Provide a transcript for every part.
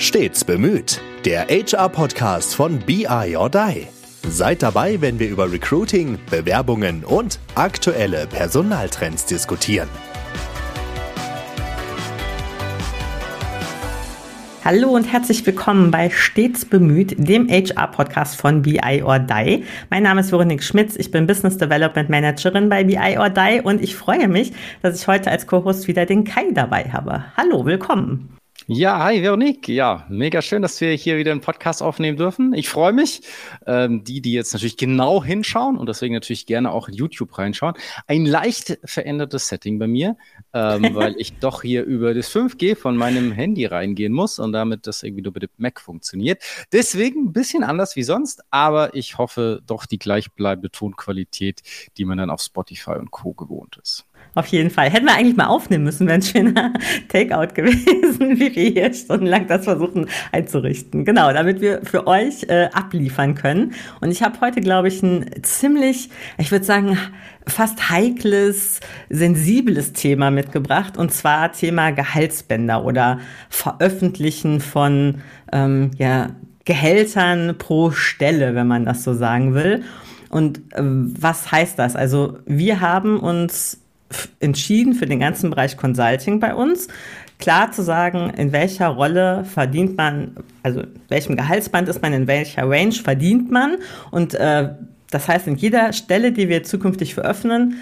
Stets bemüht. Der HR-Podcast von BI or Die. Seid dabei, wenn wir über Recruiting, Bewerbungen und aktuelle Personaltrends diskutieren. Hallo und herzlich willkommen bei Stets bemüht, dem HR-Podcast von BI or Die. Mein Name ist Veronique Schmitz, ich bin Business Development Managerin bei BI or Die und ich freue mich, dass ich heute als Co-Host wieder den Kai dabei habe. Hallo, willkommen. Ja, hi Veronique. Ja, mega schön, dass wir hier wieder einen Podcast aufnehmen dürfen. Ich freue mich. Ähm, die, die jetzt natürlich genau hinschauen und deswegen natürlich gerne auch in YouTube reinschauen. Ein leicht verändertes Setting bei mir, ähm, weil ich doch hier über das 5G von meinem Handy reingehen muss und damit das irgendwie nur mit dem Mac funktioniert. Deswegen ein bisschen anders wie sonst, aber ich hoffe doch die gleichbleibende Tonqualität, die man dann auf Spotify und Co. gewohnt ist. Auf jeden Fall. Hätten wir eigentlich mal aufnehmen müssen, wäre ein schöner Takeout gewesen, wie wir hier stundenlang das versuchen einzurichten. Genau, damit wir für euch äh, abliefern können. Und ich habe heute, glaube ich, ein ziemlich, ich würde sagen, fast heikles, sensibles Thema mitgebracht. Und zwar Thema Gehaltsbänder oder Veröffentlichen von ähm, ja, Gehältern pro Stelle, wenn man das so sagen will. Und äh, was heißt das? Also wir haben uns entschieden für den ganzen Bereich Consulting bei uns, klar zu sagen, in welcher Rolle verdient man, also in welchem Gehaltsband ist man, in welcher Range verdient man. Und äh, das heißt, in jeder Stelle, die wir zukünftig veröffnen,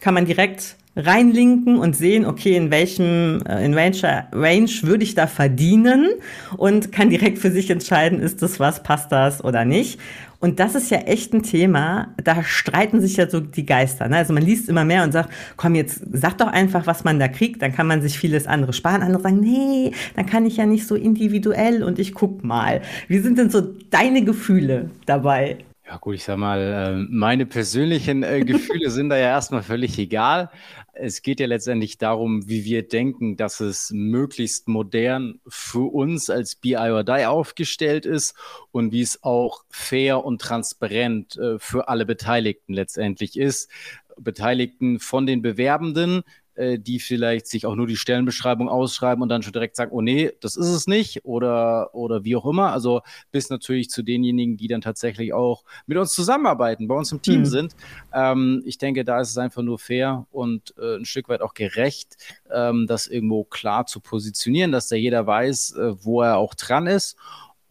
kann man direkt reinlinken und sehen, okay, in welchem, äh, in welcher Range würde ich da verdienen und kann direkt für sich entscheiden, ist das was, passt das oder nicht. Und das ist ja echt ein Thema, da streiten sich ja so die Geister. Ne? Also man liest immer mehr und sagt, komm, jetzt sag doch einfach, was man da kriegt, dann kann man sich vieles andere sparen. Andere sagen, nee, dann kann ich ja nicht so individuell und ich guck mal. Wie sind denn so deine Gefühle dabei? Ja gut, ich sag mal, ähm, meine persönlichen äh, Gefühle sind da ja erstmal völlig egal. Es geht ja letztendlich darum, wie wir denken, dass es möglichst modern für uns als BI or Die aufgestellt ist und wie es auch fair und transparent äh, für alle Beteiligten letztendlich ist. Beteiligten von den Bewerbenden äh, die vielleicht sich auch nur die Stellenbeschreibung ausschreiben und dann schon direkt sagen, oh nee, das ist es nicht oder, oder wie auch immer. Also bis natürlich zu denjenigen, die dann tatsächlich auch mit uns zusammenarbeiten, bei uns im Team mhm. sind. Ähm, ich denke, da ist es einfach nur fair und äh, ein Stück weit auch gerecht, ähm, das irgendwo klar zu positionieren, dass da jeder weiß, äh, wo er auch dran ist.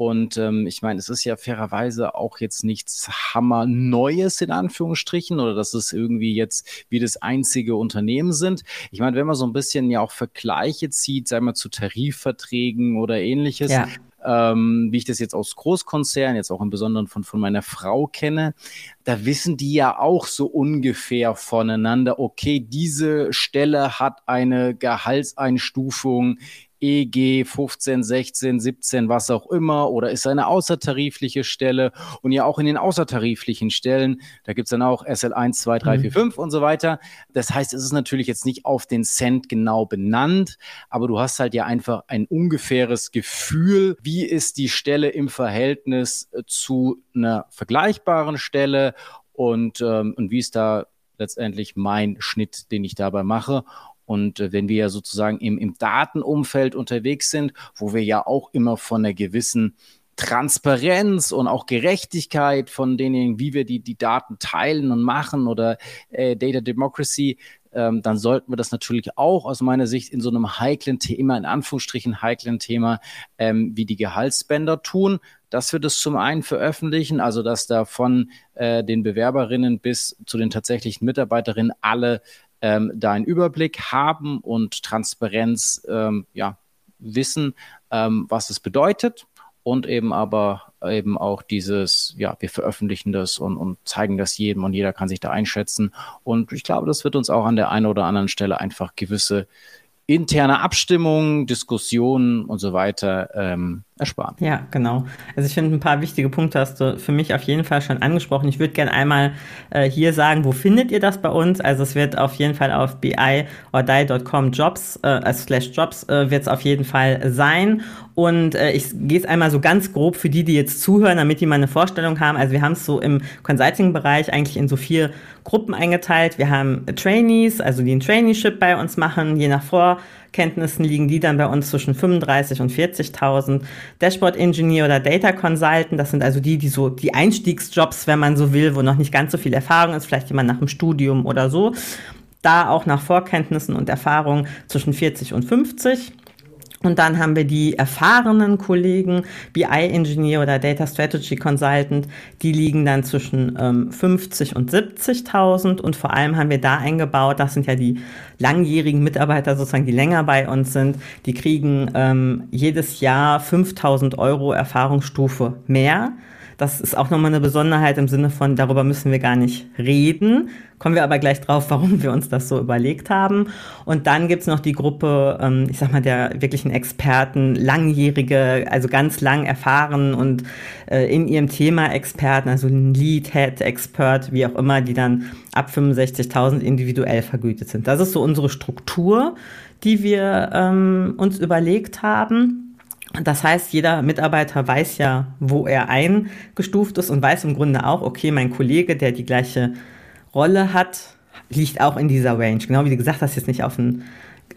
Und ähm, ich meine, es ist ja fairerweise auch jetzt nichts Hammer Neues in Anführungsstrichen oder dass es irgendwie jetzt wie das einzige Unternehmen sind. Ich meine, wenn man so ein bisschen ja auch Vergleiche zieht, sei mal zu Tarifverträgen oder ähnliches, ja. Ähm, wie ich das jetzt aus Großkonzernen, jetzt auch im Besonderen von, von meiner Frau kenne, da wissen die ja auch so ungefähr voneinander, okay, diese Stelle hat eine Gehaltseinstufung EG 15, 16, 17, was auch immer, oder ist eine außertarifliche Stelle und ja auch in den außertariflichen Stellen, da gibt's dann auch SL 1, 2, 3, mhm. 4, 5 und so weiter. Das heißt, es ist natürlich jetzt nicht auf den Cent genau benannt, aber du hast halt ja einfach ein ungefähres Gefühl, wie ist die Stelle im Verhältnis äh, zu einer vergleichbaren Stelle und, ähm, und wie ist da letztendlich mein Schnitt, den ich dabei mache. Und äh, wenn wir ja sozusagen im, im Datenumfeld unterwegs sind, wo wir ja auch immer von einer gewissen Transparenz und auch Gerechtigkeit von denen, wie wir die, die Daten teilen und machen oder äh, Data Democracy, ähm, dann sollten wir das natürlich auch aus meiner Sicht in so einem heiklen Thema, in Anführungsstrichen heiklen Thema, ähm, wie die Gehaltsbänder tun, dass wir das zum einen veröffentlichen, also dass da von äh, den Bewerberinnen bis zu den tatsächlichen Mitarbeiterinnen alle ähm, da einen Überblick haben und Transparenz ähm, ja, wissen, ähm, was es bedeutet und eben aber eben auch dieses, ja, wir veröffentlichen das und, und zeigen das jedem und jeder kann sich da einschätzen. Und ich glaube, das wird uns auch an der einen oder anderen Stelle einfach gewisse interne Abstimmungen, Diskussionen und so weiter ähm, ersparen. Ja, genau. Also ich finde, ein paar wichtige Punkte hast du für mich auf jeden Fall schon angesprochen. Ich würde gerne einmal äh, hier sagen, wo findet ihr das bei uns? Also es wird auf jeden Fall auf bi.ordie.com Jobs, äh, also slash Jobs äh, wird es auf jeden Fall sein. Und äh, ich gehe es einmal so ganz grob für die, die jetzt zuhören, damit die mal eine Vorstellung haben. Also wir haben es so im Consulting-Bereich eigentlich in so vier Gruppen eingeteilt. Wir haben Trainees, also die ein Traineeship bei uns machen, je nach Vor Vorkenntnissen liegen die dann bei uns zwischen 35 und 40.000. Dashboard Engineer oder Data Consultant, das sind also die, die so die Einstiegsjobs, wenn man so will, wo noch nicht ganz so viel Erfahrung ist, vielleicht jemand nach dem Studium oder so. Da auch nach Vorkenntnissen und Erfahrungen zwischen 40 und 50. Und dann haben wir die erfahrenen Kollegen, BI-Engineer oder Data Strategy Consultant, die liegen dann zwischen ähm, 50 und 70.000. Und vor allem haben wir da eingebaut, das sind ja die langjährigen Mitarbeiter sozusagen, die länger bei uns sind, die kriegen ähm, jedes Jahr 5.000 Euro Erfahrungsstufe mehr. Das ist auch nochmal eine Besonderheit im Sinne von, darüber müssen wir gar nicht reden. Kommen wir aber gleich drauf, warum wir uns das so überlegt haben. Und dann gibt's noch die Gruppe, ähm, ich sag mal, der wirklichen Experten, langjährige, also ganz lang erfahren und äh, in ihrem Thema Experten, also ein Lead, Head, Expert, wie auch immer, die dann ab 65.000 individuell vergütet sind. Das ist so unsere Struktur, die wir ähm, uns überlegt haben. Das heißt, jeder Mitarbeiter weiß ja, wo er eingestuft ist und weiß im Grunde auch, okay, mein Kollege, der die gleiche Rolle hat, liegt auch in dieser Range. Genau wie du gesagt hast, jetzt nicht auf einen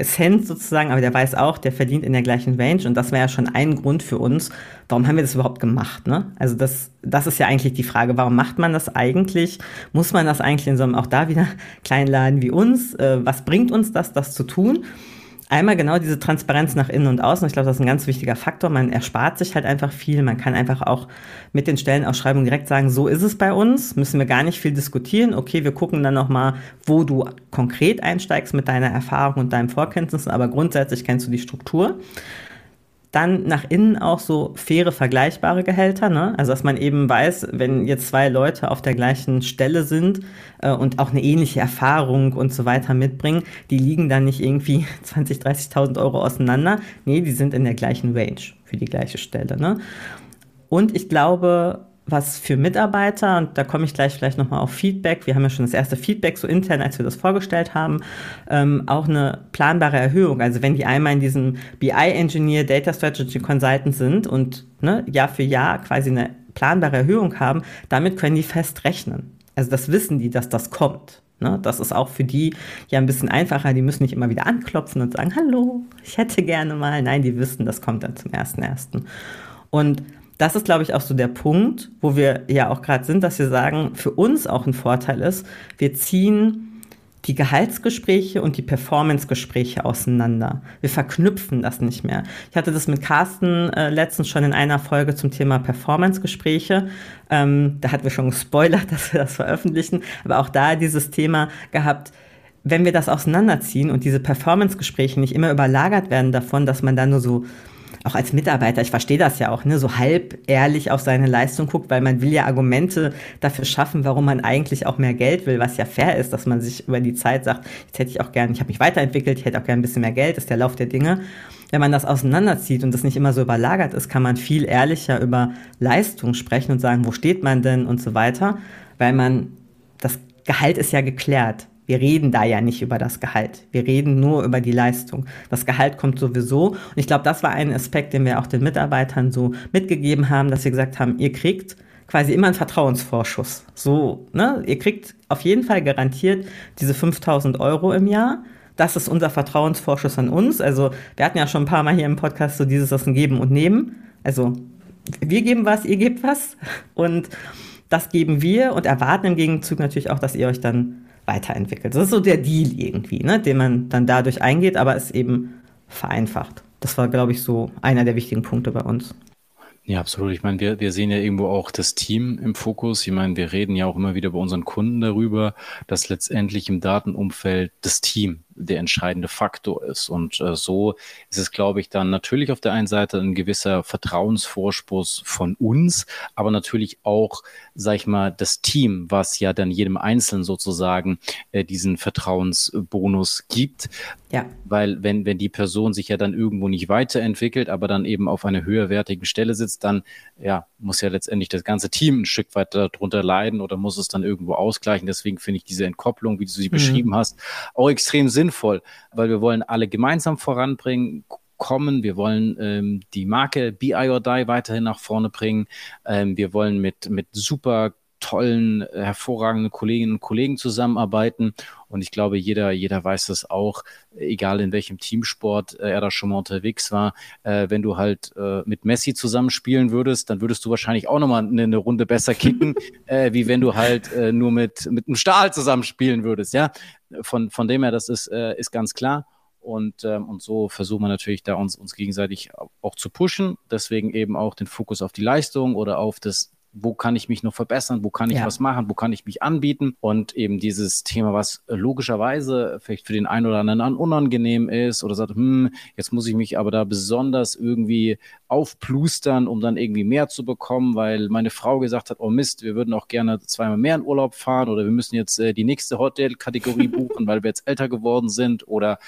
Cent sozusagen, aber der weiß auch, der verdient in der gleichen Range und das wäre ja schon ein Grund für uns, warum haben wir das überhaupt gemacht, ne? Also das, das ist ja eigentlich die Frage, warum macht man das eigentlich? Muss man das eigentlich in so einem auch da wieder kleinen Laden wie uns? Äh, was bringt uns das, das zu tun? Einmal genau diese Transparenz nach innen und außen. Ich glaube, das ist ein ganz wichtiger Faktor. Man erspart sich halt einfach viel. Man kann einfach auch mit den Stellenausschreibungen direkt sagen, so ist es bei uns. Müssen wir gar nicht viel diskutieren. Okay, wir gucken dann nochmal, wo du konkret einsteigst mit deiner Erfahrung und deinen Vorkenntnissen. Aber grundsätzlich kennst du die Struktur. Dann nach innen auch so faire, vergleichbare Gehälter. Ne? Also, dass man eben weiß, wenn jetzt zwei Leute auf der gleichen Stelle sind äh, und auch eine ähnliche Erfahrung und so weiter mitbringen, die liegen dann nicht irgendwie 20.000, 30.000 Euro auseinander. Nee, die sind in der gleichen Range für die gleiche Stelle. Ne? Und ich glaube, was für Mitarbeiter, und da komme ich gleich vielleicht nochmal auf Feedback, wir haben ja schon das erste Feedback so intern, als wir das vorgestellt haben, ähm, auch eine planbare Erhöhung. Also wenn die einmal in diesem BI-Engineer, Data Strategy Consultant sind und ne, Jahr für Jahr quasi eine planbare Erhöhung haben, damit können die fest rechnen. Also das wissen die, dass das kommt. Ne, das ist auch für die ja ein bisschen einfacher. Die müssen nicht immer wieder anklopfen und sagen, hallo, ich hätte gerne mal. Nein, die wissen, das kommt dann zum ersten ersten. Und das ist, glaube ich, auch so der Punkt, wo wir ja auch gerade sind, dass wir sagen, für uns auch ein Vorteil ist, wir ziehen die Gehaltsgespräche und die Performancegespräche auseinander. Wir verknüpfen das nicht mehr. Ich hatte das mit Carsten äh, letztens schon in einer Folge zum Thema Performancegespräche. Ähm, da hatten wir schon gespoilert, dass wir das veröffentlichen, aber auch da dieses Thema gehabt, wenn wir das auseinanderziehen und diese Performancegespräche nicht immer überlagert werden davon, dass man da nur so auch als Mitarbeiter, ich verstehe das ja auch, ne, so halb ehrlich auf seine Leistung guckt, weil man will ja Argumente dafür schaffen, warum man eigentlich auch mehr Geld will, was ja fair ist, dass man sich über die Zeit sagt, jetzt hätte ich auch gern, ich habe mich weiterentwickelt, ich hätte auch gern ein bisschen mehr Geld, ist der Lauf der Dinge. Wenn man das auseinanderzieht und das nicht immer so überlagert ist, kann man viel ehrlicher über Leistung sprechen und sagen, wo steht man denn und so weiter, weil man, das Gehalt ist ja geklärt. Wir reden da ja nicht über das Gehalt. Wir reden nur über die Leistung. Das Gehalt kommt sowieso. Und ich glaube, das war ein Aspekt, den wir auch den Mitarbeitern so mitgegeben haben, dass wir gesagt haben, ihr kriegt quasi immer einen Vertrauensvorschuss. So, ne? Ihr kriegt auf jeden Fall garantiert diese 5000 Euro im Jahr. Das ist unser Vertrauensvorschuss an uns. Also, wir hatten ja schon ein paar Mal hier im Podcast so dieses, das ein Geben und Nehmen. Also, wir geben was, ihr gebt was. Und das geben wir und erwarten im Gegenzug natürlich auch, dass ihr euch dann weiterentwickelt. Das ist so der Deal irgendwie, ne, den man dann dadurch eingeht, aber es eben vereinfacht. Das war, glaube ich, so einer der wichtigen Punkte bei uns. Ja, absolut. Ich meine, wir, wir sehen ja irgendwo auch das Team im Fokus. Ich meine, wir reden ja auch immer wieder bei unseren Kunden darüber, dass letztendlich im Datenumfeld das Team der entscheidende Faktor ist. Und äh, so ist es, glaube ich, dann natürlich auf der einen Seite ein gewisser Vertrauensvorschuss von uns, aber natürlich auch, sag ich mal, das Team, was ja dann jedem Einzelnen sozusagen äh, diesen Vertrauensbonus gibt. Ja. Weil wenn, wenn die Person sich ja dann irgendwo nicht weiterentwickelt, aber dann eben auf einer höherwertigen Stelle sitzt, dann ja, muss ja letztendlich das ganze Team ein Stück weit darunter leiden oder muss es dann irgendwo ausgleichen. Deswegen finde ich diese Entkopplung, wie du sie mhm. beschrieben hast, auch extrem sinnvoll sinnvoll, weil wir wollen alle gemeinsam voranbringen, kommen. Wir wollen ähm, die Marke BI or Die weiterhin nach vorne bringen. Ähm, wir wollen mit, mit super tollen, äh, hervorragenden Kolleginnen und Kollegen zusammenarbeiten. Und ich glaube, jeder, jeder weiß das auch, egal in welchem Teamsport äh, er da schon mal unterwegs war. Äh, wenn du halt mit Messi zusammenspielen würdest, dann würdest du wahrscheinlich auch nochmal eine, eine Runde besser kicken, wie wenn du halt nur mit, mit einem Stahl zusammenspielen würdest. Ja, von, von dem her, das ist, ist ganz klar. Und, ähm, und so versuchen wir natürlich da uns, uns gegenseitig auch zu pushen. Deswegen eben auch den Fokus auf die Leistung oder auf das wo kann ich mich noch verbessern, wo kann ich ja. was machen, wo kann ich mich anbieten und eben dieses Thema, was logischerweise vielleicht für den einen oder anderen unangenehm ist oder sagt, hm, jetzt muss ich mich aber da besonders irgendwie aufplustern, um dann irgendwie mehr zu bekommen, weil meine Frau gesagt hat, oh Mist, wir würden auch gerne zweimal mehr in Urlaub fahren oder wir müssen jetzt äh, die nächste Hotel-Kategorie buchen, weil wir jetzt älter geworden sind oder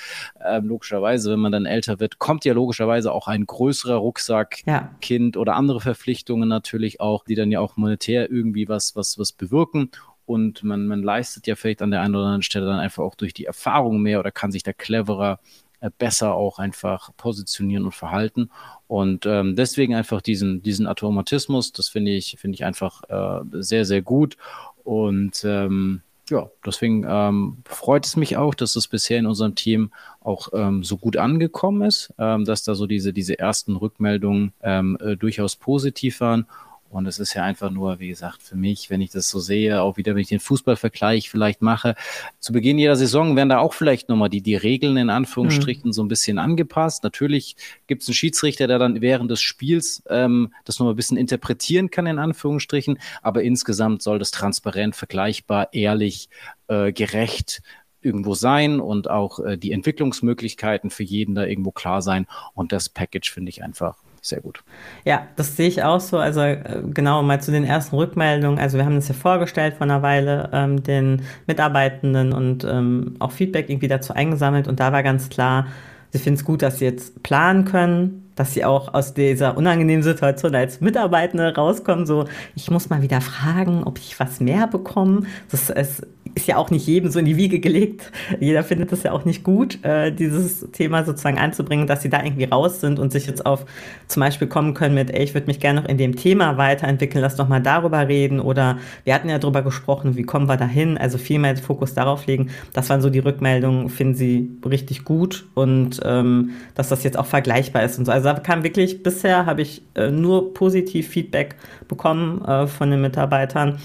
äh, logischerweise, wenn man dann älter wird, kommt ja logischerweise auch ein größerer Rucksack, ja. Kind oder andere Verpflichtungen natürlich auch, die dann ja auch monetär irgendwie was, was, was bewirken und man, man leistet ja vielleicht an der einen oder anderen Stelle dann einfach auch durch die Erfahrung mehr oder kann sich da cleverer äh, besser auch einfach positionieren und verhalten. Und ähm, deswegen einfach diesen, diesen Automatismus, das finde ich, finde ich einfach äh, sehr, sehr gut. Und ähm, ja, deswegen ähm, freut es mich auch, dass es bisher in unserem Team auch ähm, so gut angekommen ist, ähm, dass da so diese, diese ersten Rückmeldungen ähm, äh, durchaus positiv waren. Und es ist ja einfach nur, wie gesagt, für mich, wenn ich das so sehe, auch wieder, wenn ich den Fußballvergleich vielleicht mache, zu Beginn jeder Saison werden da auch vielleicht nochmal die, die Regeln in Anführungsstrichen mhm. so ein bisschen angepasst. Natürlich gibt es einen Schiedsrichter, der dann während des Spiels ähm, das nochmal ein bisschen interpretieren kann, in Anführungsstrichen. Aber insgesamt soll das transparent, vergleichbar, ehrlich, äh, gerecht irgendwo sein und auch äh, die Entwicklungsmöglichkeiten für jeden da irgendwo klar sein. Und das Package finde ich einfach sehr gut. Ja, das sehe ich auch so. Also äh, genau mal zu den ersten Rückmeldungen. Also wir haben das ja vorgestellt vor einer Weile ähm, den Mitarbeitenden und ähm, auch Feedback irgendwie dazu eingesammelt und da war ganz klar, sie finden es gut, dass sie jetzt planen können, dass sie auch aus dieser unangenehmen Situation als Mitarbeitende rauskommen, so ich muss mal wieder fragen, ob ich was mehr bekomme. Das ist ist ja auch nicht jedem so in die Wiege gelegt. Jeder findet es ja auch nicht gut, äh, dieses Thema sozusagen anzubringen, dass sie da irgendwie raus sind und sich jetzt auf zum Beispiel kommen können mit, ey, ich würde mich gerne noch in dem Thema weiterentwickeln, lass doch mal darüber reden oder wir hatten ja darüber gesprochen, wie kommen wir dahin, also viel mehr Fokus darauf legen. Das waren so die Rückmeldungen, finden sie richtig gut und ähm, dass das jetzt auch vergleichbar ist und so. Also da kam wirklich, bisher habe ich äh, nur positiv Feedback bekommen äh, von den Mitarbeitern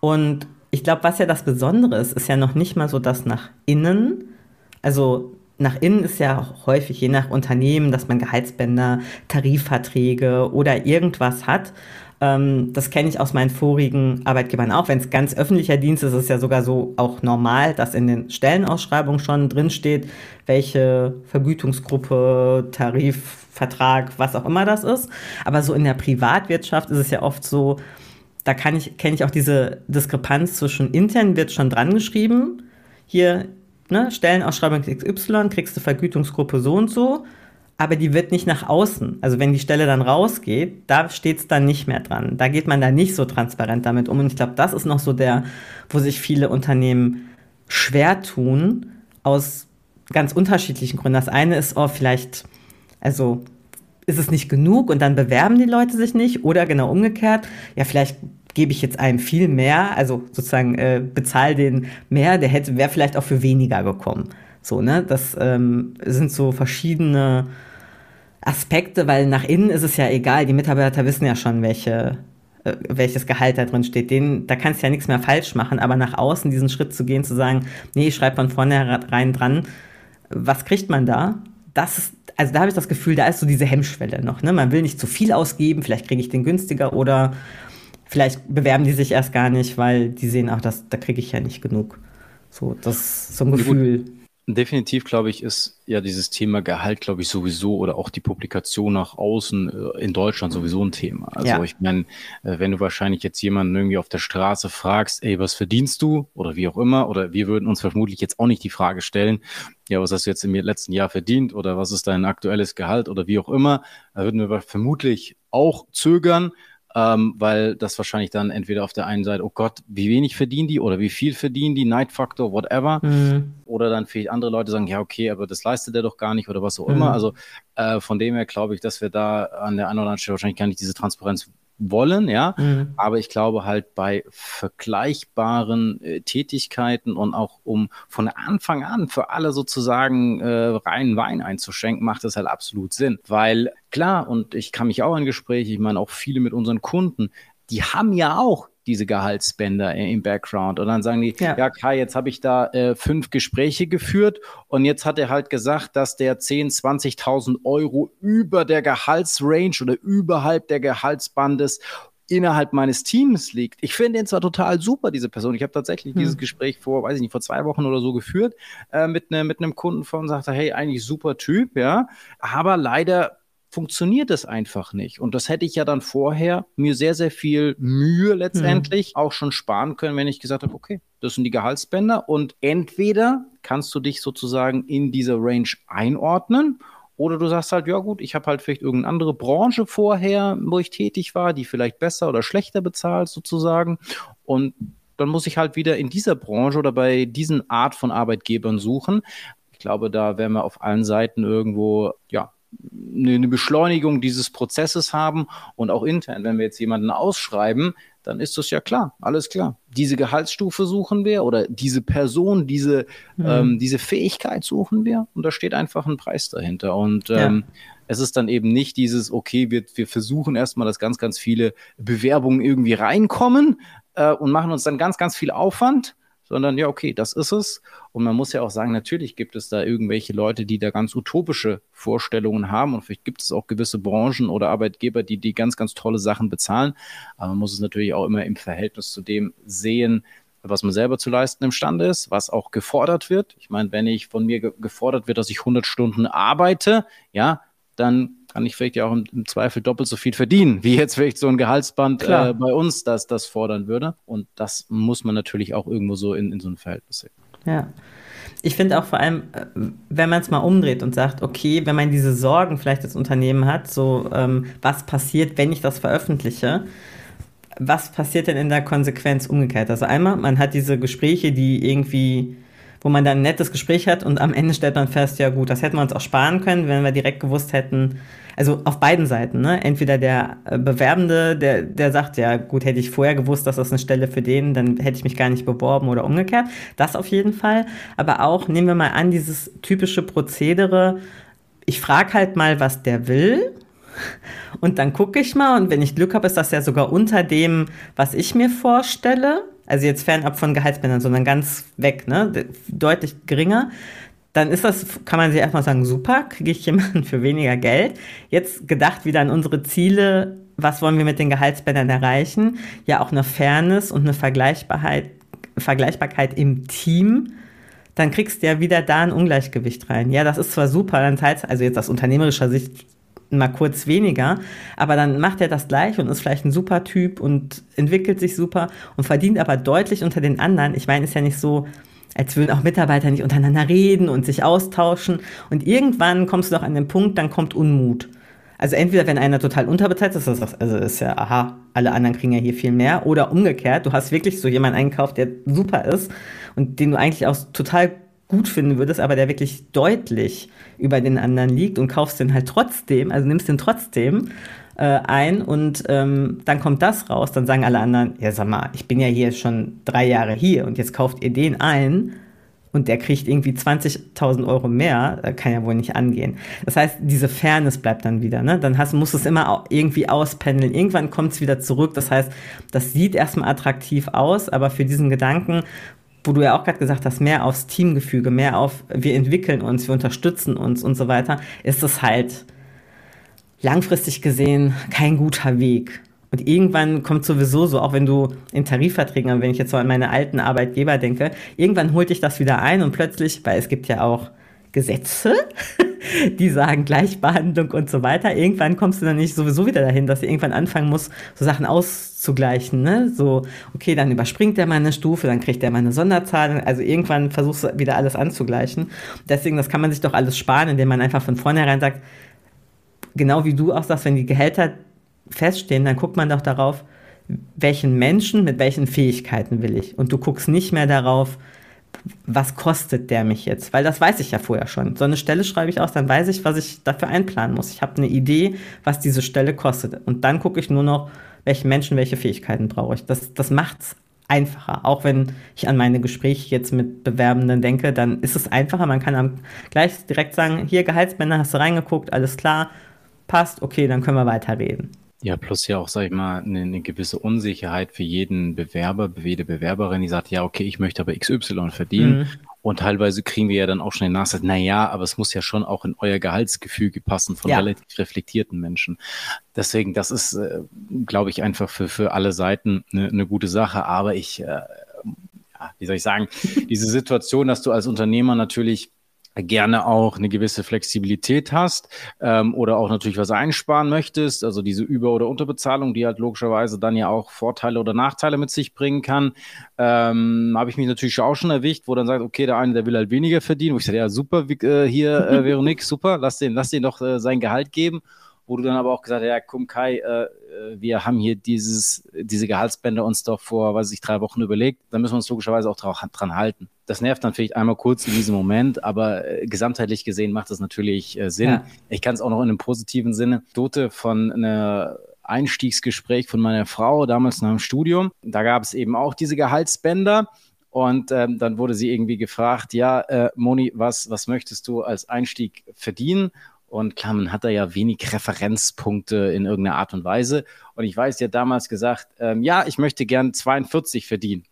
und ich glaube, was ja das Besondere ist, ist ja noch nicht mal so, dass nach innen, also nach innen ist ja häufig je nach Unternehmen, dass man Gehaltsbänder, Tarifverträge oder irgendwas hat. Ähm, das kenne ich aus meinen vorigen Arbeitgebern auch. Wenn es ganz öffentlicher Dienst ist, ist es ja sogar so auch normal, dass in den Stellenausschreibungen schon drinsteht, welche Vergütungsgruppe, Tarifvertrag, was auch immer das ist. Aber so in der Privatwirtschaft ist es ja oft so, da kann ich, kenne ich auch diese Diskrepanz zwischen intern wird schon dran geschrieben, hier, ne, Stellenausschreibung XY, kriegst du Vergütungsgruppe so und so, aber die wird nicht nach außen. Also wenn die Stelle dann rausgeht, da steht es dann nicht mehr dran. Da geht man da nicht so transparent damit um. Und ich glaube, das ist noch so der, wo sich viele Unternehmen schwer tun, aus ganz unterschiedlichen Gründen. Das eine ist, oh, vielleicht, also ist es nicht genug und dann bewerben die Leute sich nicht oder genau umgekehrt, ja, vielleicht gebe ich jetzt einem viel mehr, also sozusagen äh, bezahl den mehr, der hätte wäre vielleicht auch für weniger gekommen. So, ne? Das ähm, sind so verschiedene Aspekte, weil nach innen ist es ja egal, die Mitarbeiter wissen ja schon, welche äh, welches Gehalt da drin steht. Den, da kannst du ja nichts mehr falsch machen, aber nach außen diesen Schritt zu gehen, zu sagen, nee, ich schreibe von vornherein dran, was kriegt man da? Das ist also da habe ich das Gefühl, da ist so diese Hemmschwelle noch. Ne? Man will nicht zu viel ausgeben, vielleicht kriege ich den günstiger oder vielleicht bewerben die sich erst gar nicht, weil die sehen, ach, das, da kriege ich ja nicht genug. So, das ist so ein Gefühl. Definitiv, glaube ich, ist ja dieses Thema Gehalt, glaube ich, sowieso oder auch die Publikation nach außen äh, in Deutschland sowieso ein Thema. Also ja. ich meine, äh, wenn du wahrscheinlich jetzt jemanden irgendwie auf der Straße fragst, ey, was verdienst du? Oder wie auch immer, oder wir würden uns vermutlich jetzt auch nicht die Frage stellen, ja, was hast du jetzt im letzten Jahr verdient? Oder was ist dein aktuelles Gehalt? Oder wie auch immer, da würden wir vermutlich auch zögern ähm, weil das wahrscheinlich dann entweder auf der einen Seite, oh Gott, wie wenig verdienen die oder wie viel verdienen die, Night Factor, whatever. Mhm. Oder dann vielleicht andere Leute sagen, ja, okay, aber das leistet er doch gar nicht oder was auch mhm. immer. Also äh, von dem her glaube ich, dass wir da an der einen oder anderen Stelle wahrscheinlich gar nicht diese Transparenz wollen, ja. Mhm. Aber ich glaube halt bei vergleichbaren äh, Tätigkeiten und auch um von Anfang an für alle sozusagen äh, reinen Wein einzuschenken, macht das halt absolut Sinn. Weil klar, und ich kann mich auch in Gespräche, ich meine auch viele mit unseren Kunden, die haben ja auch diese Gehaltsbänder im Background. Und dann sagen die, ja, ja Kai, jetzt habe ich da äh, fünf Gespräche geführt und jetzt hat er halt gesagt, dass der 10, 20.000 Euro über der Gehaltsrange oder überhalb der Gehaltsbandes innerhalb meines Teams liegt. Ich finde den zwar total super, diese Person. Ich habe tatsächlich hm. dieses Gespräch vor, weiß ich nicht, vor zwei Wochen oder so geführt äh, mit, ne, mit einem Kunden von, sagte, hey, eigentlich super Typ, ja, aber leider funktioniert es einfach nicht. Und das hätte ich ja dann vorher mir sehr, sehr viel Mühe letztendlich mhm. auch schon sparen können, wenn ich gesagt habe, okay, das sind die Gehaltsbänder und entweder kannst du dich sozusagen in dieser Range einordnen oder du sagst halt, ja gut, ich habe halt vielleicht irgendeine andere Branche vorher, wo ich tätig war, die vielleicht besser oder schlechter bezahlt sozusagen. Und dann muss ich halt wieder in dieser Branche oder bei diesen Art von Arbeitgebern suchen. Ich glaube, da werden wir auf allen Seiten irgendwo, ja, eine Beschleunigung dieses Prozesses haben und auch intern, wenn wir jetzt jemanden ausschreiben, dann ist das ja klar, alles klar. Diese Gehaltsstufe suchen wir oder diese Person, diese, mhm. ähm, diese Fähigkeit suchen wir und da steht einfach ein Preis dahinter. Und ähm, ja. es ist dann eben nicht dieses, okay, wir, wir versuchen erstmal, dass ganz, ganz viele Bewerbungen irgendwie reinkommen äh, und machen uns dann ganz, ganz viel Aufwand sondern ja, okay, das ist es. Und man muss ja auch sagen, natürlich gibt es da irgendwelche Leute, die da ganz utopische Vorstellungen haben und vielleicht gibt es auch gewisse Branchen oder Arbeitgeber, die die ganz, ganz tolle Sachen bezahlen. Aber man muss es natürlich auch immer im Verhältnis zu dem sehen, was man selber zu leisten imstande ist, was auch gefordert wird. Ich meine, wenn ich von mir ge gefordert wird, dass ich 100 Stunden arbeite, ja, dann kann ich vielleicht ja auch im, im, Zweifel doppelt so viel verdienen, wie jetzt vielleicht so ein Gehaltsband äh, bei uns das, das fordern würde. Und das muss man natürlich auch irgendwo so in, in so ein Verhältnis sehen. Ja. Ich finde auch vor allem, äh, wenn man es mal umdreht und sagt, okay, wenn man diese Sorgen vielleicht als Unternehmen hat, so ähm, was passiert, wenn ich das veröffentliche, was passiert denn in der Konsequenz umgekehrt? Also einmal, man hat diese Gespräche, die irgendwie wo man dann ein nettes Gespräch hat und am Ende stellt man fest, ja gut, das hätten wir uns auch sparen können, wenn wir direkt gewusst hätten, also auf beiden Seiten, ne? Entweder der äh, Bewerbende, der, der sagt, ja gut, hätte ich vorher gewusst, dass das eine Stelle für den, dann hätte ich mich gar nicht beworben oder umgekehrt. Das auf jeden Fall. Aber auch, nehmen wir mal an, dieses typische Prozedere, ich frage halt mal, was der will. Und dann gucke ich mal und wenn ich Glück habe, ist das ja sogar unter dem, was ich mir vorstelle also jetzt fernab von Gehaltsbändern, sondern ganz weg, ne? deutlich geringer, dann ist das, kann man sich erstmal sagen, super, kriege ich jemanden für weniger Geld. Jetzt gedacht wieder an unsere Ziele, was wollen wir mit den Gehaltsbändern erreichen? Ja, auch eine Fairness und eine Vergleichbarkeit, Vergleichbarkeit im Team. Dann kriegst du ja wieder da ein Ungleichgewicht rein. Ja, das ist zwar super, dann teilst, also jetzt aus unternehmerischer Sicht mal kurz weniger, aber dann macht er das gleich und ist vielleicht ein super Typ und entwickelt sich super und verdient aber deutlich unter den anderen. Ich meine, ist ja nicht so, als würden auch Mitarbeiter nicht untereinander reden und sich austauschen. Und irgendwann kommst du doch an den Punkt, dann kommt Unmut. Also entweder wenn einer total unterbezahlt ist, also ist ja, aha, alle anderen kriegen ja hier viel mehr, oder umgekehrt, du hast wirklich so jemanden eingekauft, der super ist und den du eigentlich auch total gut finden würdest, aber der wirklich deutlich über den anderen liegt und kaufst den halt trotzdem, also nimmst den trotzdem äh, ein und ähm, dann kommt das raus, dann sagen alle anderen, ja sag mal, ich bin ja hier schon drei Jahre hier und jetzt kauft ihr den ein und der kriegt irgendwie 20.000 Euro mehr, kann ja wohl nicht angehen. Das heißt, diese Fairness bleibt dann wieder. Ne? Dann hast, musst du es immer irgendwie auspendeln. Irgendwann kommt es wieder zurück. Das heißt, das sieht erstmal attraktiv aus, aber für diesen Gedanken wo du ja auch gerade gesagt hast, mehr aufs Teamgefüge, mehr auf wir entwickeln uns, wir unterstützen uns und so weiter, ist es halt langfristig gesehen kein guter Weg. Und irgendwann kommt sowieso so, auch wenn du in Tarifverträgen, wenn ich jetzt so an meine alten Arbeitgeber denke, irgendwann holt dich das wieder ein und plötzlich, weil es gibt ja auch Gesetze, die sagen Gleichbehandlung und so weiter. Irgendwann kommst du dann nicht sowieso wieder dahin, dass du irgendwann anfangen musst, so Sachen auszugleichen. Ne? So, okay, dann überspringt der mal eine Stufe, dann kriegt der mal eine Sonderzahl. Also irgendwann versuchst du wieder alles anzugleichen. Deswegen, das kann man sich doch alles sparen, indem man einfach von vornherein sagt, genau wie du auch sagst, wenn die Gehälter feststehen, dann guckt man doch darauf, welchen Menschen mit welchen Fähigkeiten will ich. Und du guckst nicht mehr darauf, was kostet der mich jetzt? Weil das weiß ich ja vorher schon. So eine Stelle schreibe ich aus, dann weiß ich, was ich dafür einplanen muss. Ich habe eine Idee, was diese Stelle kostet. Und dann gucke ich nur noch, welchen Menschen welche Fähigkeiten brauche ich. Das, das macht es einfacher. Auch wenn ich an meine Gespräche jetzt mit Bewerbenden denke, dann ist es einfacher. Man kann gleich direkt sagen, hier Gehaltsbänder, hast du reingeguckt, alles klar, passt, okay, dann können wir weiterreden. Ja, plus ja auch, sag ich mal, eine, eine gewisse Unsicherheit für jeden Bewerber, jede Bewerberin, die sagt, ja, okay, ich möchte aber XY verdienen. Mhm. Und teilweise kriegen wir ja dann auch schnell nach, na ja, aber es muss ja schon auch in euer Gehaltsgefüge passen von ja. relativ reflektierten Menschen. Deswegen, das ist, äh, glaube ich, einfach für, für alle Seiten eine, eine gute Sache. Aber ich, äh, ja, wie soll ich sagen, diese Situation, dass du als Unternehmer natürlich gerne auch eine gewisse Flexibilität hast ähm, oder auch natürlich was einsparen möchtest, also diese Über- oder Unterbezahlung, die halt logischerweise dann ja auch Vorteile oder Nachteile mit sich bringen kann, ähm, habe ich mich natürlich auch schon erwischt, wo dann sagt, okay, der eine, der will halt weniger verdienen, wo ich sage, ja super, äh, hier äh, Veronique, super, lass den, lass den doch äh, sein Gehalt geben wo du dann aber auch gesagt hast, ja, komm Kai, äh, äh, wir haben hier dieses, diese Gehaltsbänder uns doch vor, weiß ich, drei Wochen überlegt, dann müssen wir uns logischerweise auch dran, dran halten. Das nervt dann vielleicht einmal kurz in diesem Moment, aber äh, gesamtheitlich gesehen macht das natürlich äh, Sinn. Ja. Ich kann es auch noch in einem positiven Sinne. Dote von einer Einstiegsgespräch von meiner Frau damals nach dem Studium. Da gab es eben auch diese Gehaltsbänder. Und ähm, dann wurde sie irgendwie gefragt, ja, äh, Moni, was, was möchtest du als Einstieg verdienen? Und klar, man hat da ja wenig Referenzpunkte in irgendeiner Art und Weise. Und ich weiß, ja damals gesagt, ähm, ja, ich möchte gern 42 verdienen.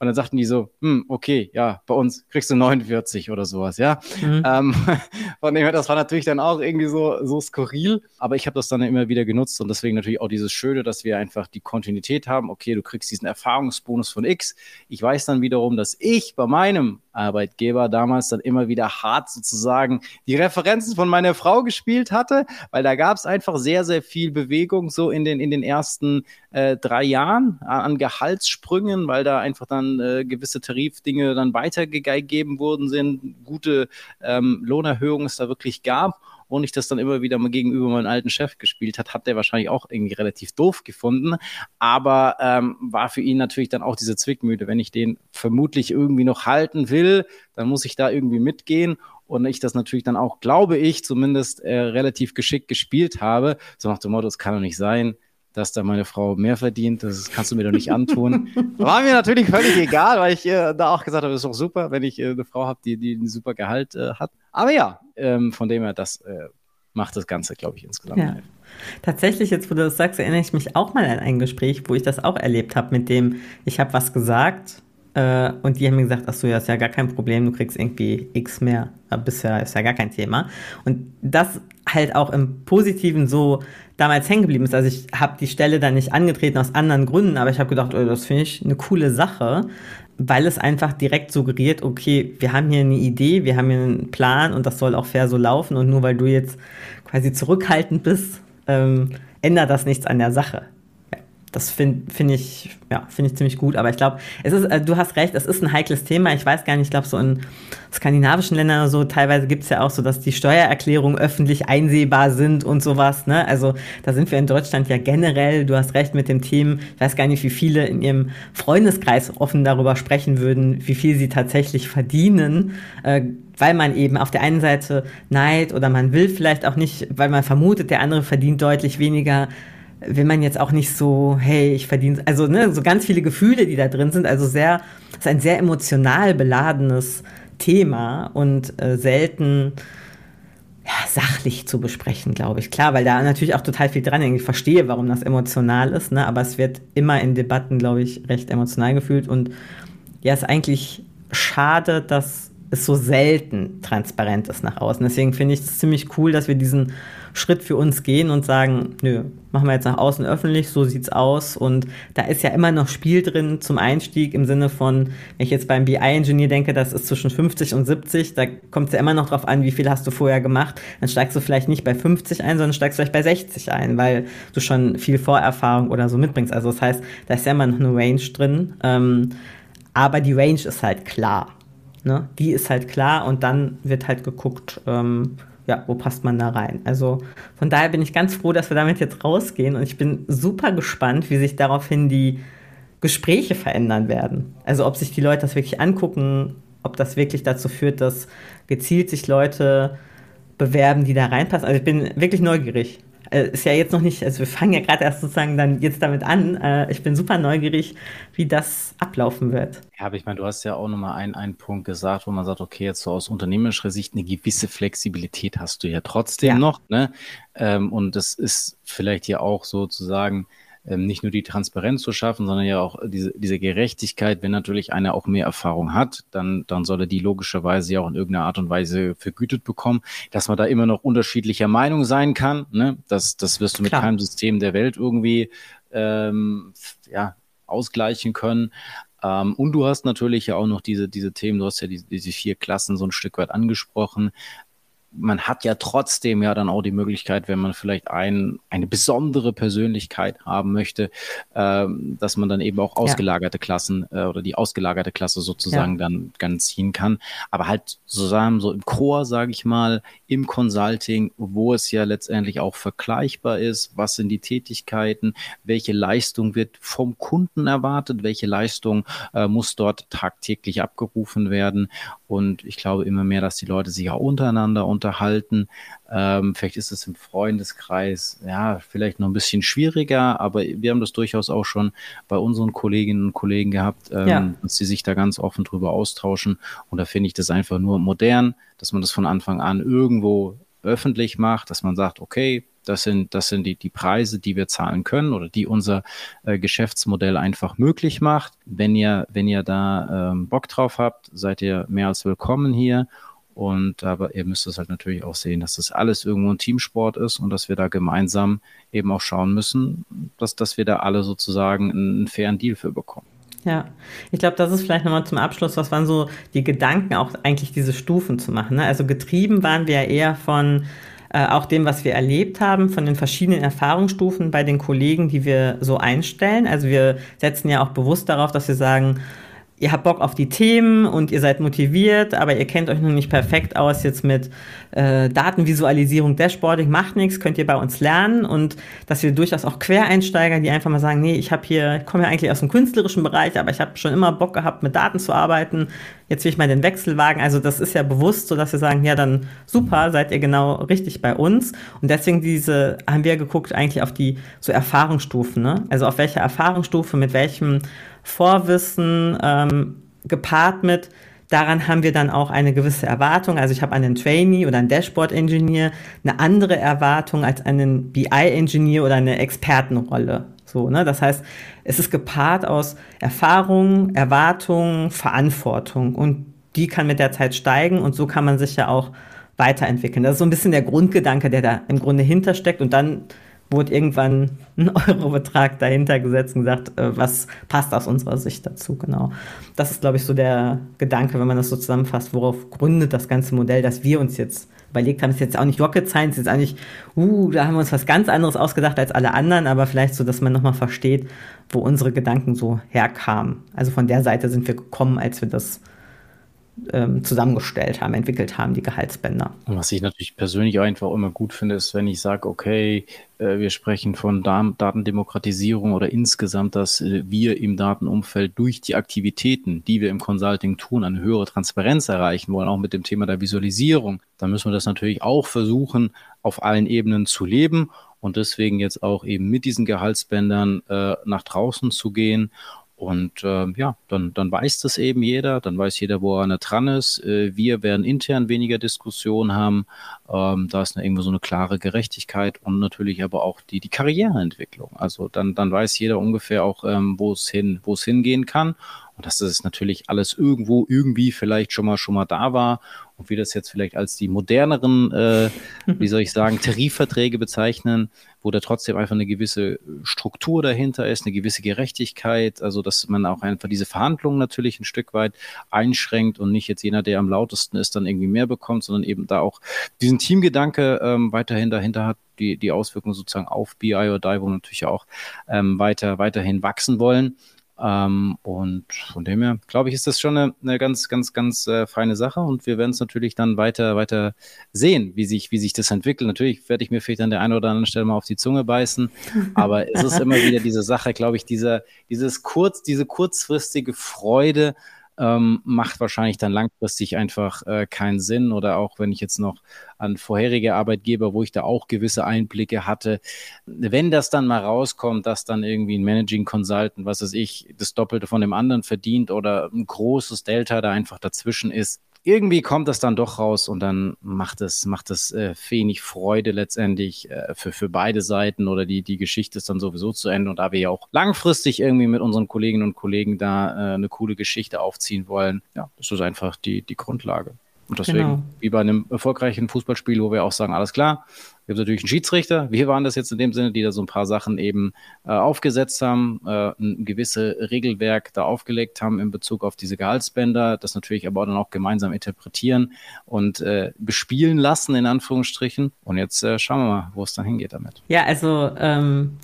Und dann sagten die so, hm, okay, ja, bei uns kriegst du 49 oder sowas, ja. Mhm. Ähm, von dem her, das war natürlich dann auch irgendwie so, so skurril. Aber ich habe das dann immer wieder genutzt und deswegen natürlich auch dieses Schöne, dass wir einfach die Kontinuität haben. Okay, du kriegst diesen Erfahrungsbonus von X. Ich weiß dann wiederum, dass ich bei meinem Arbeitgeber damals dann immer wieder hart sozusagen die Referenzen von meiner Frau gespielt hatte, weil da gab es einfach sehr, sehr viel Bewegung so in den, in den ersten äh, drei Jahren an Gehaltssprüngen, weil da einfach dann äh, gewisse Tarifdinge dann weitergegeben worden sind, gute ähm, Lohnerhöhungen es da wirklich gab und ich das dann immer wieder mal gegenüber meinem alten Chef gespielt hat, hat der wahrscheinlich auch irgendwie relativ doof gefunden. Aber ähm, war für ihn natürlich dann auch diese Zwickmühle. Wenn ich den vermutlich irgendwie noch halten will, dann muss ich da irgendwie mitgehen. Und ich das natürlich dann auch, glaube ich, zumindest äh, relativ geschickt gespielt habe. So nach dem Motto, es kann doch nicht sein dass da meine Frau mehr verdient. Das kannst du mir doch nicht antun. War mir natürlich völlig egal, weil ich äh, da auch gesagt habe, das ist doch super, wenn ich äh, eine Frau habe, die, die ein super Gehalt äh, hat. Aber ja, ähm, von dem her, das äh, macht das Ganze, glaube ich, insgesamt. Ja. Tatsächlich, jetzt wo du das sagst, erinnere ich mich auch mal an ein Gespräch, wo ich das auch erlebt habe, mit dem, ich habe was gesagt äh, und die haben mir gesagt, ach so, ja, ist ja gar kein Problem, du kriegst irgendwie X mehr, bisher ist ja gar kein Thema. Und das halt auch im Positiven so damals hängen geblieben ist. Also ich habe die Stelle dann nicht angetreten aus anderen Gründen, aber ich habe gedacht, oh, das finde ich eine coole Sache, weil es einfach direkt suggeriert, okay, wir haben hier eine Idee, wir haben hier einen Plan und das soll auch fair so laufen und nur weil du jetzt quasi zurückhaltend bist, ähm, ändert das nichts an der Sache das finde find ich, ja, finde ich ziemlich gut. Aber ich glaube, es ist, äh, du hast recht, es ist ein heikles Thema. Ich weiß gar nicht, ich glaube, so in skandinavischen Ländern oder so, teilweise gibt es ja auch so, dass die Steuererklärungen öffentlich einsehbar sind und sowas. Ne? Also da sind wir in Deutschland ja generell, du hast recht mit dem Thema, ich weiß gar nicht, wie viele in ihrem Freundeskreis offen darüber sprechen würden, wie viel sie tatsächlich verdienen. Äh, weil man eben auf der einen Seite neid oder man will vielleicht auch nicht, weil man vermutet, der andere verdient deutlich weniger will man jetzt auch nicht so, hey, ich verdiene, also ne, so ganz viele Gefühle, die da drin sind. Also sehr, ist ein sehr emotional beladenes Thema und äh, selten ja, sachlich zu besprechen, glaube ich. Klar, weil da natürlich auch total viel dran hängt. Ich verstehe, warum das emotional ist, ne? aber es wird immer in Debatten, glaube ich, recht emotional gefühlt. Und ja, ist eigentlich schade, dass es so selten transparent ist nach außen. Deswegen finde ich es ziemlich cool, dass wir diesen Schritt für uns gehen und sagen, nö, machen wir jetzt nach außen öffentlich, so sieht's aus. Und da ist ja immer noch Spiel drin zum Einstieg im Sinne von, wenn ich jetzt beim BI-Engineer denke, das ist zwischen 50 und 70, da kommt es ja immer noch drauf an, wie viel hast du vorher gemacht. Dann steigst du vielleicht nicht bei 50 ein, sondern steigst vielleicht bei 60 ein, weil du schon viel Vorerfahrung oder so mitbringst. Also das heißt, da ist ja immer noch eine Range drin. Ähm, aber die Range ist halt klar. Ne? Die ist halt klar und dann wird halt geguckt, ähm, ja, wo passt man da rein? Also von daher bin ich ganz froh, dass wir damit jetzt rausgehen und ich bin super gespannt, wie sich daraufhin die Gespräche verändern werden. Also ob sich die Leute das wirklich angucken, ob das wirklich dazu führt, dass gezielt sich Leute bewerben, die da reinpassen. Also ich bin wirklich neugierig. Äh, ist ja jetzt noch nicht, also wir fangen ja gerade erst sozusagen dann jetzt damit an. Äh, ich bin super neugierig, wie das ablaufen wird. Ja, aber ich meine, du hast ja auch nochmal einen, einen Punkt gesagt, wo man sagt, okay, jetzt so aus unternehmerischer Sicht eine gewisse Flexibilität hast du ja trotzdem ja. noch. Ne? Ähm, und das ist vielleicht ja auch sozusagen ähm, nicht nur die Transparenz zu schaffen, sondern ja auch diese, diese Gerechtigkeit. Wenn natürlich einer auch mehr Erfahrung hat, dann, dann soll er die logischerweise ja auch in irgendeiner Art und Weise vergütet bekommen. Dass man da immer noch unterschiedlicher Meinung sein kann, ne? das, das wirst du mit Klar. keinem System der Welt irgendwie ähm, ja, ausgleichen können. Ähm, und du hast natürlich ja auch noch diese, diese Themen, du hast ja diese, diese vier Klassen so ein Stück weit angesprochen man hat ja trotzdem ja dann auch die Möglichkeit, wenn man vielleicht ein, eine besondere Persönlichkeit haben möchte, äh, dass man dann eben auch ausgelagerte ja. Klassen äh, oder die ausgelagerte Klasse sozusagen ja. dann, dann ziehen kann. Aber halt zusammen so im Chor, sage ich mal, im Consulting, wo es ja letztendlich auch vergleichbar ist, was sind die Tätigkeiten, welche Leistung wird vom Kunden erwartet, welche Leistung äh, muss dort tagtäglich abgerufen werden. Und ich glaube immer mehr, dass die Leute sich auch untereinander unterhalten. Ähm, vielleicht ist es im Freundeskreis, ja, vielleicht noch ein bisschen schwieriger, aber wir haben das durchaus auch schon bei unseren Kolleginnen und Kollegen gehabt, ähm, ja. dass sie sich da ganz offen drüber austauschen. Und da finde ich das einfach nur modern, dass man das von Anfang an irgendwo öffentlich macht, dass man sagt, okay, das sind, das sind die, die Preise, die wir zahlen können oder die unser äh, Geschäftsmodell einfach möglich macht. Wenn ihr, wenn ihr da ähm, Bock drauf habt, seid ihr mehr als willkommen hier. Und aber ihr müsst es halt natürlich auch sehen, dass das alles irgendwo ein Teamsport ist und dass wir da gemeinsam eben auch schauen müssen, dass, dass wir da alle sozusagen einen fairen Deal für bekommen. Ja, ich glaube, das ist vielleicht nochmal zum Abschluss, was waren so die Gedanken, auch eigentlich diese Stufen zu machen. Ne? Also getrieben waren wir ja eher von äh, auch dem, was wir erlebt haben, von den verschiedenen Erfahrungsstufen bei den Kollegen, die wir so einstellen. Also wir setzen ja auch bewusst darauf, dass wir sagen, ihr habt Bock auf die Themen und ihr seid motiviert, aber ihr kennt euch noch nicht perfekt aus jetzt mit äh, Datenvisualisierung, Dashboarding, macht nichts, könnt ihr bei uns lernen und dass wir durchaus auch Quereinsteiger, die einfach mal sagen, nee, ich habe hier, ich komme ja eigentlich aus dem künstlerischen Bereich, aber ich habe schon immer Bock gehabt, mit Daten zu arbeiten. Jetzt will ich mal den Wechsel wagen. Also das ist ja bewusst so, dass wir sagen, ja, dann super, seid ihr genau richtig bei uns. Und deswegen diese, haben wir geguckt eigentlich auf die so Erfahrungsstufen, ne? Also auf welcher Erfahrungsstufe, mit welchem Vorwissen ähm, gepaart mit, daran haben wir dann auch eine gewisse Erwartung. Also ich habe einen Trainee oder einen Dashboard-Engineer eine andere Erwartung als einen BI-Engineer oder eine Expertenrolle. So, ne? Das heißt, es ist gepaart aus Erfahrung, Erwartung, Verantwortung und die kann mit der Zeit steigen und so kann man sich ja auch weiterentwickeln. Das ist so ein bisschen der Grundgedanke, der da im Grunde hintersteckt und dann wurde irgendwann ein Eurobetrag dahinter gesetzt und gesagt, äh, was passt aus unserer Sicht dazu, genau. Das ist, glaube ich, so der Gedanke, wenn man das so zusammenfasst, worauf gründet das ganze Modell, das wir uns jetzt überlegt haben, ist jetzt auch nicht Rocket Science, ist jetzt eigentlich, uh, da haben wir uns was ganz anderes ausgedacht als alle anderen, aber vielleicht so, dass man nochmal versteht, wo unsere Gedanken so herkamen. Also von der Seite sind wir gekommen, als wir das ähm, zusammengestellt haben, entwickelt haben, die Gehaltsbänder. Was ich natürlich persönlich einfach immer gut finde, ist, wenn ich sage, okay, äh, wir sprechen von Datendemokratisierung oder insgesamt, dass äh, wir im Datenumfeld durch die Aktivitäten, die wir im Consulting tun, eine höhere Transparenz erreichen wollen, auch mit dem Thema der Visualisierung. Dann müssen wir das natürlich auch versuchen, auf allen Ebenen zu leben und deswegen jetzt auch eben mit diesen Gehaltsbändern äh, nach draußen zu gehen und äh, ja, dann, dann weiß das eben jeder, dann weiß jeder, wo er dran ist. Äh, wir werden intern weniger Diskussionen haben. Ähm, da ist eine, irgendwo so eine klare Gerechtigkeit und natürlich aber auch die, die Karriereentwicklung. Also dann, dann weiß jeder ungefähr auch, ähm, wo es hin, wo es hingehen kann. Und dass das natürlich alles irgendwo irgendwie vielleicht schon mal schon mal da war und wir das jetzt vielleicht als die moderneren, äh, wie soll ich sagen, Tarifverträge bezeichnen, wo da trotzdem einfach eine gewisse Struktur dahinter ist, eine gewisse Gerechtigkeit, also dass man auch einfach diese Verhandlungen natürlich ein Stück weit einschränkt und nicht jetzt jener, der am lautesten ist, dann irgendwie mehr bekommt, sondern eben da auch diesen Teamgedanke ähm, weiterhin dahinter hat, die, die Auswirkungen sozusagen auf BI oder DI, wo natürlich auch ähm, weiter, weiterhin wachsen wollen. Ähm, und von dem her, glaube ich, ist das schon eine, eine ganz, ganz, ganz äh, feine Sache. Und wir werden es natürlich dann weiter, weiter sehen, wie sich, wie sich das entwickelt. Natürlich werde ich mir vielleicht an der einen oder anderen Stelle mal auf die Zunge beißen. Aber es ist immer wieder diese Sache, glaube ich, dieser, dieses kurz, diese kurzfristige Freude, ähm, macht wahrscheinlich dann langfristig einfach äh, keinen Sinn. Oder auch wenn ich jetzt noch an vorherige Arbeitgeber, wo ich da auch gewisse Einblicke hatte, wenn das dann mal rauskommt, dass dann irgendwie ein Managing Consultant, was weiß ich, das Doppelte von dem anderen verdient oder ein großes Delta da einfach dazwischen ist, irgendwie kommt das dann doch raus und dann macht es, macht es äh, wenig Freude letztendlich äh, für, für beide Seiten oder die, die Geschichte ist dann sowieso zu Ende. Und da wir ja auch langfristig irgendwie mit unseren Kolleginnen und Kollegen da äh, eine coole Geschichte aufziehen wollen, ja, das ist einfach die, die Grundlage. Und deswegen, genau. wie bei einem erfolgreichen Fußballspiel, wo wir auch sagen, alles klar, haben natürlich einen Schiedsrichter. Wir waren das jetzt in dem Sinne, die da so ein paar Sachen eben äh, aufgesetzt haben, äh, ein gewisses Regelwerk da aufgelegt haben in Bezug auf diese Gehaltsbänder, das natürlich aber dann auch gemeinsam interpretieren und äh, bespielen lassen, in Anführungsstrichen. Und jetzt äh, schauen wir mal, wo es dann hingeht damit. Ja, also ähm,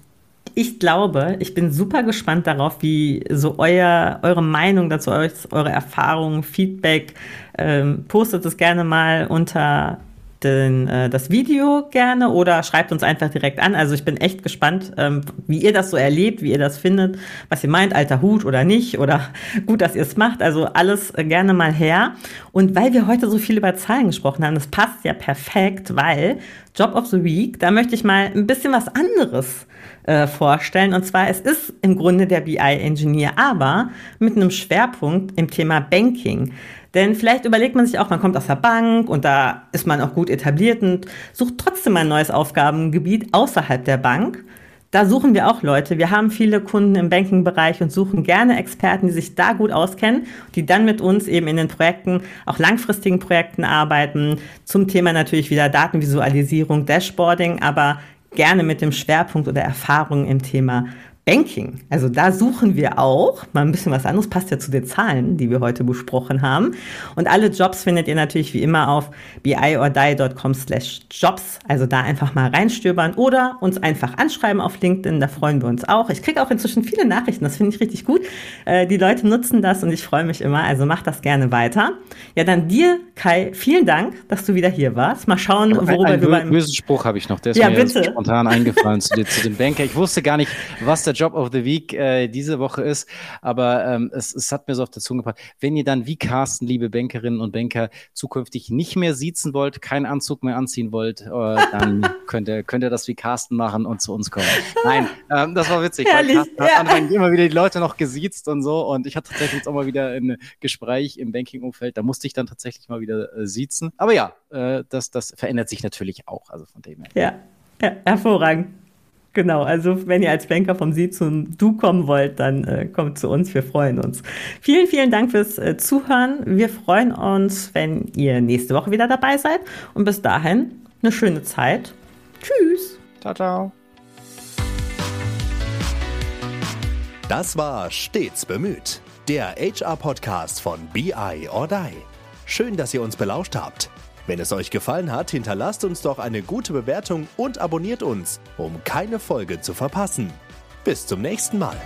ich glaube, ich bin super gespannt darauf, wie so euer, eure Meinung dazu, eure Erfahrungen, Feedback, ähm, postet es gerne mal unter den, äh, das Video gerne oder schreibt uns einfach direkt an. Also ich bin echt gespannt, ähm, wie ihr das so erlebt, wie ihr das findet, was ihr meint, alter Hut oder nicht oder gut, dass ihr es macht. Also alles äh, gerne mal her. Und weil wir heute so viel über Zahlen gesprochen haben, das passt ja perfekt, weil Job of the Week, da möchte ich mal ein bisschen was anderes äh, vorstellen. Und zwar, es ist im Grunde der BI-Engineer, aber mit einem Schwerpunkt im Thema Banking. Denn vielleicht überlegt man sich auch, man kommt aus der Bank und da ist man auch gut etabliert und sucht trotzdem ein neues Aufgabengebiet außerhalb der Bank. Da suchen wir auch Leute. Wir haben viele Kunden im Banking-Bereich und suchen gerne Experten, die sich da gut auskennen, die dann mit uns eben in den Projekten, auch langfristigen Projekten arbeiten. Zum Thema natürlich wieder Datenvisualisierung, Dashboarding, aber gerne mit dem Schwerpunkt oder Erfahrung im Thema Banking. Also da suchen wir auch mal ein bisschen was anderes, passt ja zu den Zahlen, die wir heute besprochen haben. Und alle Jobs findet ihr natürlich wie immer auf biordie.com slash jobs. Also da einfach mal reinstöbern oder uns einfach anschreiben auf LinkedIn, da freuen wir uns auch. Ich kriege auch inzwischen viele Nachrichten, das finde ich richtig gut. Äh, die Leute nutzen das und ich freue mich immer, also mach das gerne weiter. Ja, dann dir, Kai, vielen Dank, dass du wieder hier warst. Mal schauen, worüber ein, ein wir beim... bösen Spruch habe ich noch, der ist ja, mir bitte. spontan eingefallen zu, zu dem Banker. Ich wusste gar nicht, was der Job of the Week äh, diese Woche ist, aber ähm, es, es hat mir so auf der Zunge gebracht. Wenn ihr dann wie Carsten, liebe Bankerinnen und Banker, zukünftig nicht mehr siezen wollt, keinen Anzug mehr anziehen wollt, äh, dann könnt ihr, könnt ihr das wie Carsten machen und zu uns kommen. Nein, ähm, das war witzig. Herrlich, weil Carsten ja. hat immer wieder die Leute noch gesiezt und so und ich hatte tatsächlich jetzt auch mal wieder ein Gespräch im Banking-Umfeld, da musste ich dann tatsächlich mal wieder äh, siezen. Aber ja, äh, das, das verändert sich natürlich auch, also von dem her. Ja, ja hervorragend. Genau, also wenn ihr als Banker vom Sie zum Du kommen wollt, dann äh, kommt zu uns, wir freuen uns. Vielen, vielen Dank fürs äh, Zuhören. Wir freuen uns, wenn ihr nächste Woche wieder dabei seid. Und bis dahin eine schöne Zeit. Tschüss. Ciao, ciao. Das war Stets bemüht, der HR-Podcast von BI or Die. Schön, dass ihr uns belauscht habt. Wenn es euch gefallen hat, hinterlasst uns doch eine gute Bewertung und abonniert uns, um keine Folge zu verpassen. Bis zum nächsten Mal.